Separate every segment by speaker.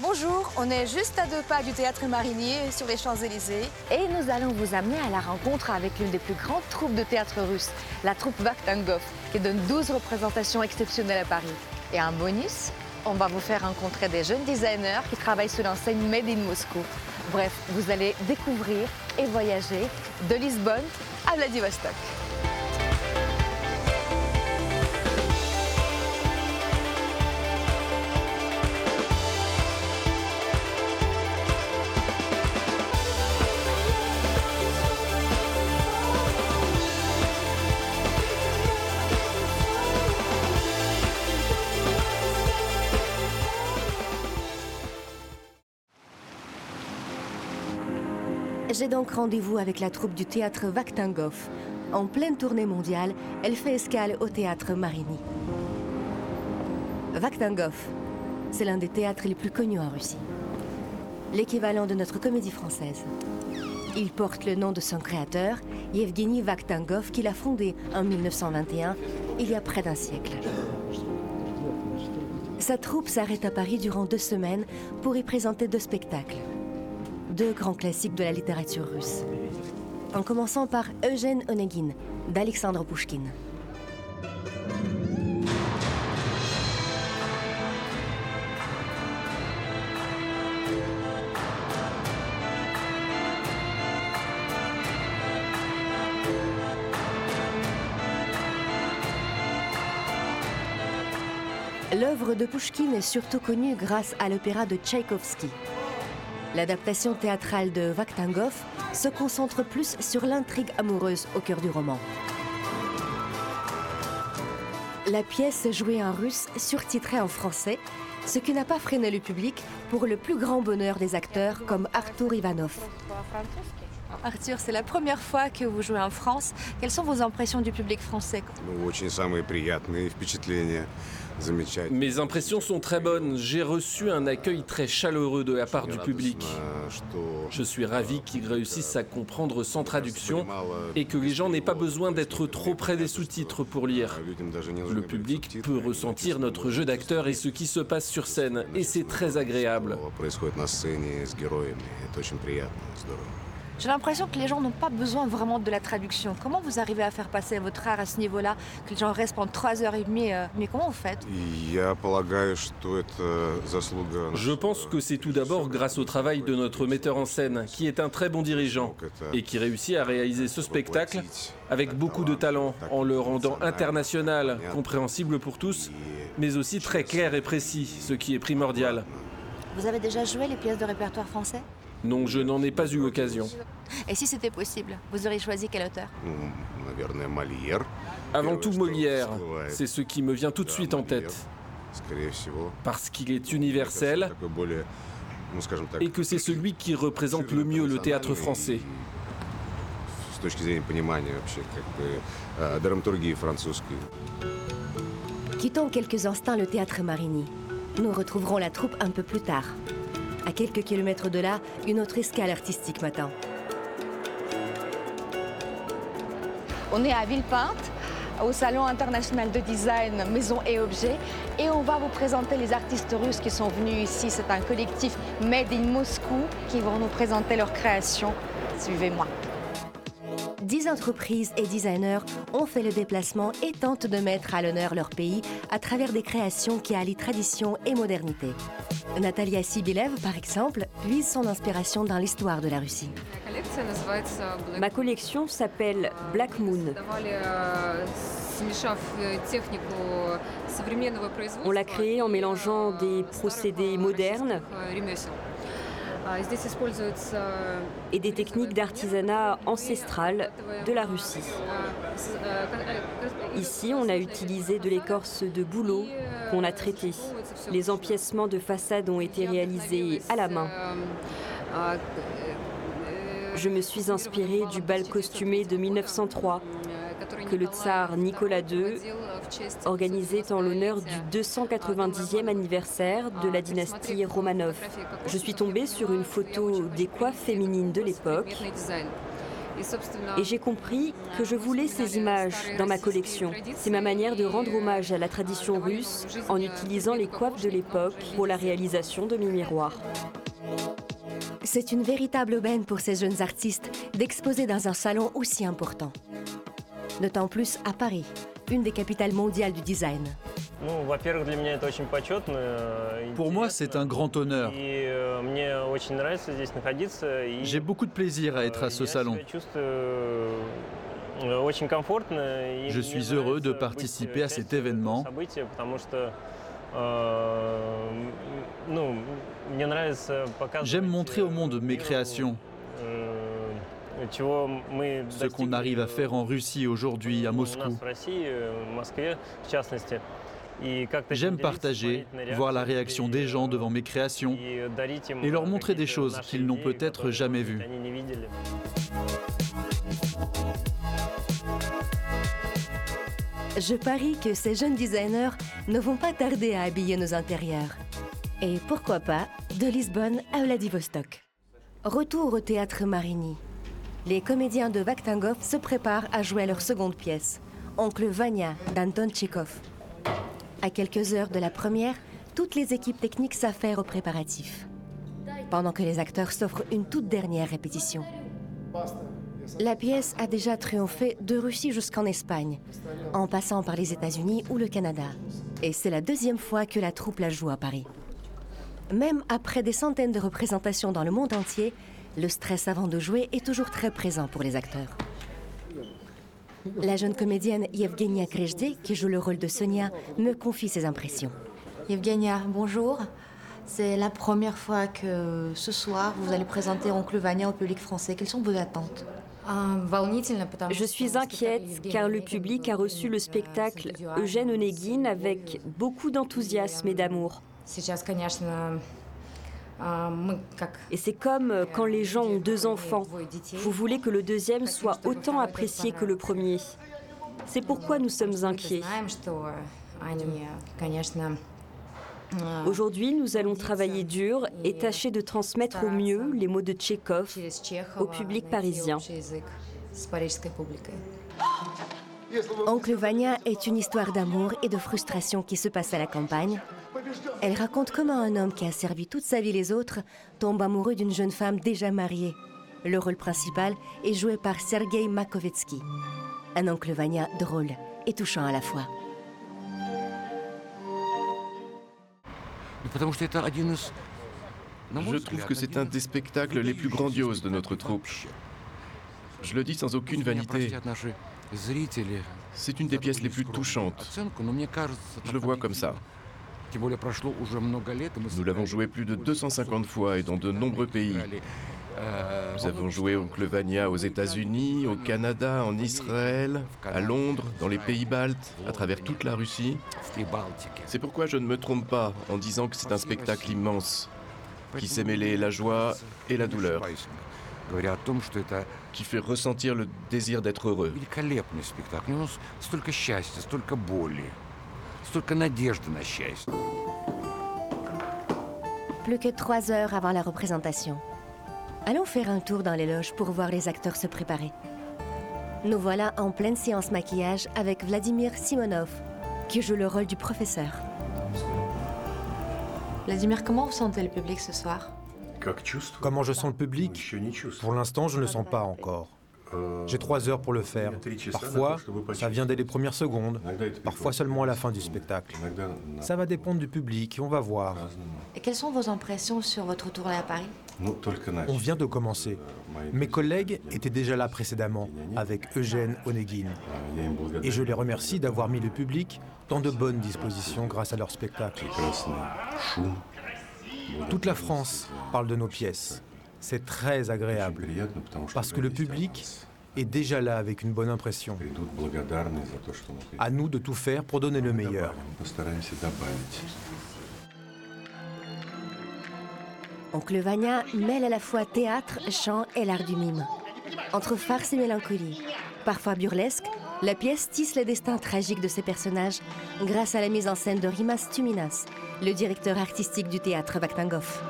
Speaker 1: Bonjour, on est juste à deux pas du théâtre Marinier sur les Champs-Élysées.
Speaker 2: Et nous allons vous amener à la rencontre avec l'une des plus grandes troupes de théâtre russe, la troupe Vakhtangov, qui donne 12 représentations exceptionnelles à Paris. Et un bonus, on va vous faire rencontrer des jeunes designers qui travaillent sous l'enseigne Made in Moscou. Bref, vous allez découvrir et voyager de Lisbonne à Vladivostok. J'ai donc rendez-vous avec la troupe du théâtre Vakhtangov. En pleine tournée mondiale, elle fait escale au théâtre Marigny. Vakhtangov, c'est l'un des théâtres les plus connus en Russie. L'équivalent de notre comédie française. Il porte le nom de son créateur, Yevgeny Vakhtangov, qu'il a fondé en 1921, il y a près d'un siècle. Sa troupe s'arrête à Paris durant deux semaines pour y présenter deux spectacles deux grands classiques de la littérature russe. En commençant par Eugène Onegin d'Alexandre Pouchkine. L'œuvre de Pouchkine est surtout connue grâce à l'opéra de Tchaïkovski, L'adaptation théâtrale de Vakhtangov se concentre plus sur l'intrigue amoureuse au cœur du roman. La pièce jouée en russe, surtitrée en français, ce qui n'a pas freiné le public pour le plus grand bonheur des acteurs comme Arthur Ivanov. Arthur, c'est la première fois que vous jouez en France. Quelles sont vos impressions du public français?
Speaker 3: Mes impressions sont très bonnes. J'ai reçu un accueil très chaleureux de la part du public. Je suis ravi qu'ils réussissent à comprendre sans traduction et que les gens n'aient pas besoin d'être trop près des sous-titres pour lire. Le public peut ressentir notre jeu d'acteur et ce qui se passe sur scène et c'est très agréable.
Speaker 2: J'ai l'impression que les gens n'ont pas besoin vraiment de la traduction. Comment vous arrivez à faire passer votre art à ce niveau-là, que les gens restent pendant trois heures et demie euh, Mais comment vous faites?
Speaker 3: Je pense que c'est tout d'abord grâce au travail de notre metteur en scène, qui est un très bon dirigeant et qui réussit à réaliser ce spectacle avec beaucoup de talent, en le rendant international, compréhensible pour tous, mais aussi très clair et précis, ce qui est primordial.
Speaker 2: Vous avez déjà joué les pièces de répertoire français?
Speaker 3: Non, je n'en ai pas eu l'occasion.
Speaker 2: Et si c'était possible, vous auriez choisi quel auteur?
Speaker 3: Avant tout Molière. C'est ce qui me vient tout de suite en tête. Parce qu'il est universel et que c'est celui qui représente le mieux le théâtre français.
Speaker 2: Quittons quelques instants le théâtre Marigny. Nous retrouverons la troupe un peu plus tard. À quelques kilomètres de là, une autre escale artistique m'attend. On est à Villepinte, au Salon international de design Maison et Objets, et on va vous présenter les artistes russes qui sont venus ici. C'est un collectif Made in Moscou qui vont nous présenter leurs créations. Suivez-moi. Dix entreprises et designers ont fait le déplacement et tentent de mettre à l'honneur leur pays à travers des créations qui allient tradition et modernité. Natalia Sibilev, par exemple, puise son inspiration dans l'histoire de la Russie.
Speaker 4: Ma collection s'appelle Black Moon. On l'a créée en mélangeant des procédés modernes et des techniques d'artisanat ancestral de la Russie. Ici, on a utilisé de l'écorce de bouleau qu'on a traité. Les empiècements de façade ont été réalisés à la main. Je me suis inspirée du bal costumé de 1903 que le tsar Nicolas II organisait en l'honneur du 290e anniversaire de la dynastie Romanov. Je suis tombée sur une photo des coiffes féminines de l'époque Et j'ai compris que je voulais ces images dans ma collection. C'est ma manière de rendre hommage à la tradition russe en utilisant les coiffes de l'époque pour la réalisation de mes miroirs.
Speaker 2: C'est une véritable aubaine pour ces jeunes artistes d'exposer dans un salon aussi important. D'autant plus à Paris, une des capitales mondiales du design.
Speaker 5: Pour moi, c'est un grand honneur. J'ai beaucoup de plaisir à être à ce salon. Je suis heureux de participer à cet événement J'aime montrer au monde mes créations. Ce qu'on arrive à faire en Russie aujourd'hui, à Moscou. J'aime partager, voir la réaction des gens devant mes créations et leur montrer des choses qu'ils n'ont peut-être jamais vues.
Speaker 2: Je parie que ces jeunes designers ne vont pas tarder à habiller nos intérieurs. Et pourquoi pas de Lisbonne à Vladivostok. Retour au théâtre Marigny. Les comédiens de Vakhtangov se préparent à jouer leur seconde pièce, Oncle Vanya d'Anton Tchekhov. À quelques heures de la première, toutes les équipes techniques s'affairent aux préparatifs, pendant que les acteurs s'offrent une toute dernière répétition. La pièce a déjà triomphé de Russie jusqu'en Espagne, en passant par les États-Unis ou le Canada. Et c'est la deuxième fois que la troupe la joue à Paris. Même après des centaines de représentations dans le monde entier, le stress avant de jouer est toujours très présent pour les acteurs. La jeune comédienne Yevgenia Krejde, qui joue le rôle de Sonia, me confie ses impressions.
Speaker 6: Yevgenia, bonjour. C'est la première fois que ce soir, vous allez présenter Oncle Vania au public français. Quelles sont vos attentes?
Speaker 4: Je suis inquiète car le public a reçu le spectacle Eugène Onegin avec beaucoup d'enthousiasme et d'amour. Et c'est comme euh, quand les gens ont deux enfants. Vous voulez que le deuxième soit autant apprécié que le premier. C'est pourquoi nous sommes inquiets. Aujourd'hui, nous allons travailler dur et tâcher de transmettre au mieux les mots de Tchekhov au public parisien.
Speaker 2: Oncle Vania est une histoire d'amour et de frustration qui se passe à la campagne. Elle raconte comment un homme qui a servi toute sa vie les autres tombe amoureux d'une jeune femme déjà mariée. Le rôle principal est joué par Sergei Makovetsky, un oncle Vania drôle et touchant à la fois.
Speaker 7: Je trouve que c'est un des spectacles les plus grandioses de notre troupe. Je le dis sans aucune vanité. C'est une des pièces les plus touchantes. Je le vois comme ça. Nous l'avons joué plus de 250 fois et dans de nombreux pays. Nous avons joué Oncle Vania aux États-Unis, au Canada, en Israël, à Londres, dans les pays baltes, à travers toute la Russie. C'est pourquoi je ne me trompe pas en disant que c'est un spectacle immense, qui sait mêler la joie et la douleur, qui fait ressentir le désir d'être heureux.
Speaker 2: Plus que trois heures avant la représentation. Allons faire un tour dans les loges pour voir les acteurs se préparer. Nous voilà en pleine séance maquillage avec Vladimir Simonov, qui joue le rôle du professeur.
Speaker 6: Vladimir, comment vous sentez le public ce soir?
Speaker 8: Comment je sens le public? Pour l'instant, je ne le sens pas encore. J'ai trois heures pour le faire. Parfois, ça vient dès les premières secondes, parfois seulement à la fin du spectacle. Ça va dépendre du public, on va voir.
Speaker 6: Et quelles sont vos impressions sur votre tournée à Paris?
Speaker 8: On vient de commencer. Mes collègues étaient déjà là précédemment, avec Eugène Onegin. Et je les remercie d'avoir mis le public dans de bonnes dispositions grâce à leur spectacle. Toute la France parle de nos pièces. C'est très agréable parce que le public est déjà là avec une bonne impression. À nous de tout faire pour donner le meilleur.
Speaker 2: Oncle Vania mêle à la fois théâtre, chant et l'art du mime. Entre farce et mélancolie, parfois burlesque, la pièce tisse les destins tragiques de ses personnages grâce à la mise en scène de Rimas Tuminas, le directeur artistique du théâtre Vakhtangov.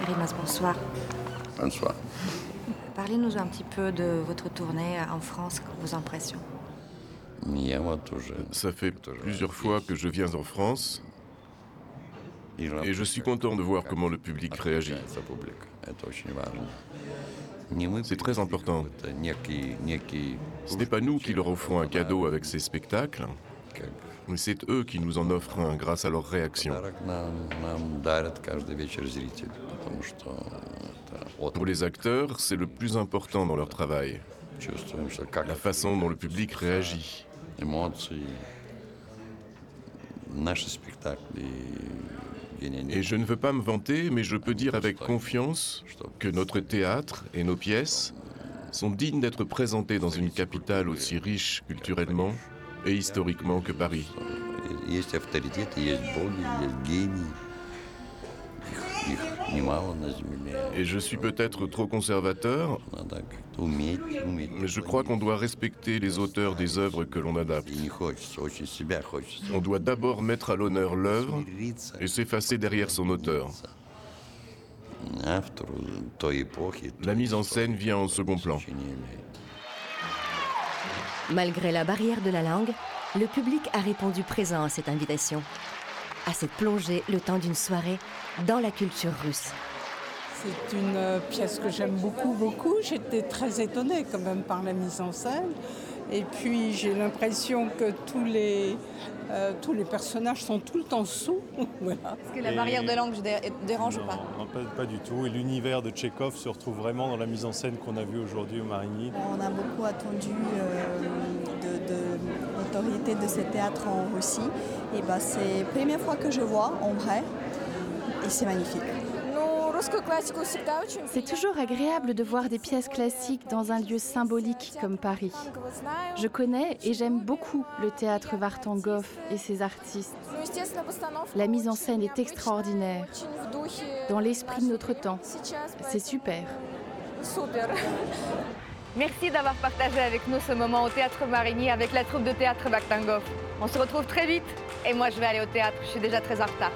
Speaker 6: Rimas, bonsoir.
Speaker 9: Bonsoir.
Speaker 6: Parlez-nous un petit peu de votre tournée en France, vos impressions.
Speaker 7: Ça fait plusieurs fois que je viens en France et je suis content de voir comment le public réagit. C'est très important. Ce n'est pas nous qui leur offrons un cadeau avec ces spectacles, mais c'est eux qui nous en offrent un grâce à leur réaction. Pour les acteurs, c'est le plus important dans leur travail. La façon dont le public réagit. Et je ne veux pas me vanter, mais je peux dire avec confiance que notre théâtre et nos pièces sont dignes d'être présentés dans une capitale aussi riche culturellement et historiquement que Paris. Et je suis peut-être trop conservateur, mais je crois qu'on doit respecter les auteurs des œuvres que l'on adapte. On doit d'abord mettre à l'honneur l'œuvre et s'effacer derrière son auteur. La mise en scène vient en second plan.
Speaker 2: Malgré la barrière de la langue, le public a répondu présent à cette invitation, à cette plongée le temps d'une soirée dans la culture russe.
Speaker 9: C'est une euh, pièce que j'aime beaucoup, beaucoup. J'étais très étonnée quand même par la mise en scène. Et puis j'ai l'impression que tous les, euh, tous les personnages sont tout le temps sous.
Speaker 1: Est-ce que la barrière de langue dérange ou pas?
Speaker 10: Non, pas, du tout. Et l'univers de Tchekhov se retrouve vraiment dans la mise en scène qu'on a vue aujourd'hui au Marigny.
Speaker 11: On a beaucoup attendu euh, de, l'autorité de ce théâtre en Russie. Et bah, c'est la première fois que je vois en vrai. Et c'est magnifique.
Speaker 12: C'est toujours agréable de voir des pièces classiques dans un lieu symbolique comme Paris. Je connais et j'aime beaucoup le théâtre Vartangov et ses artistes. La mise en scène est extraordinaire, dans l'esprit de notre temps. C'est super.
Speaker 2: Merci d'avoir partagé avec nous ce moment au Théâtre Marigny avec la troupe de théâtre Vartangov. On se retrouve très vite et moi je vais aller au théâtre, je suis déjà très en retard.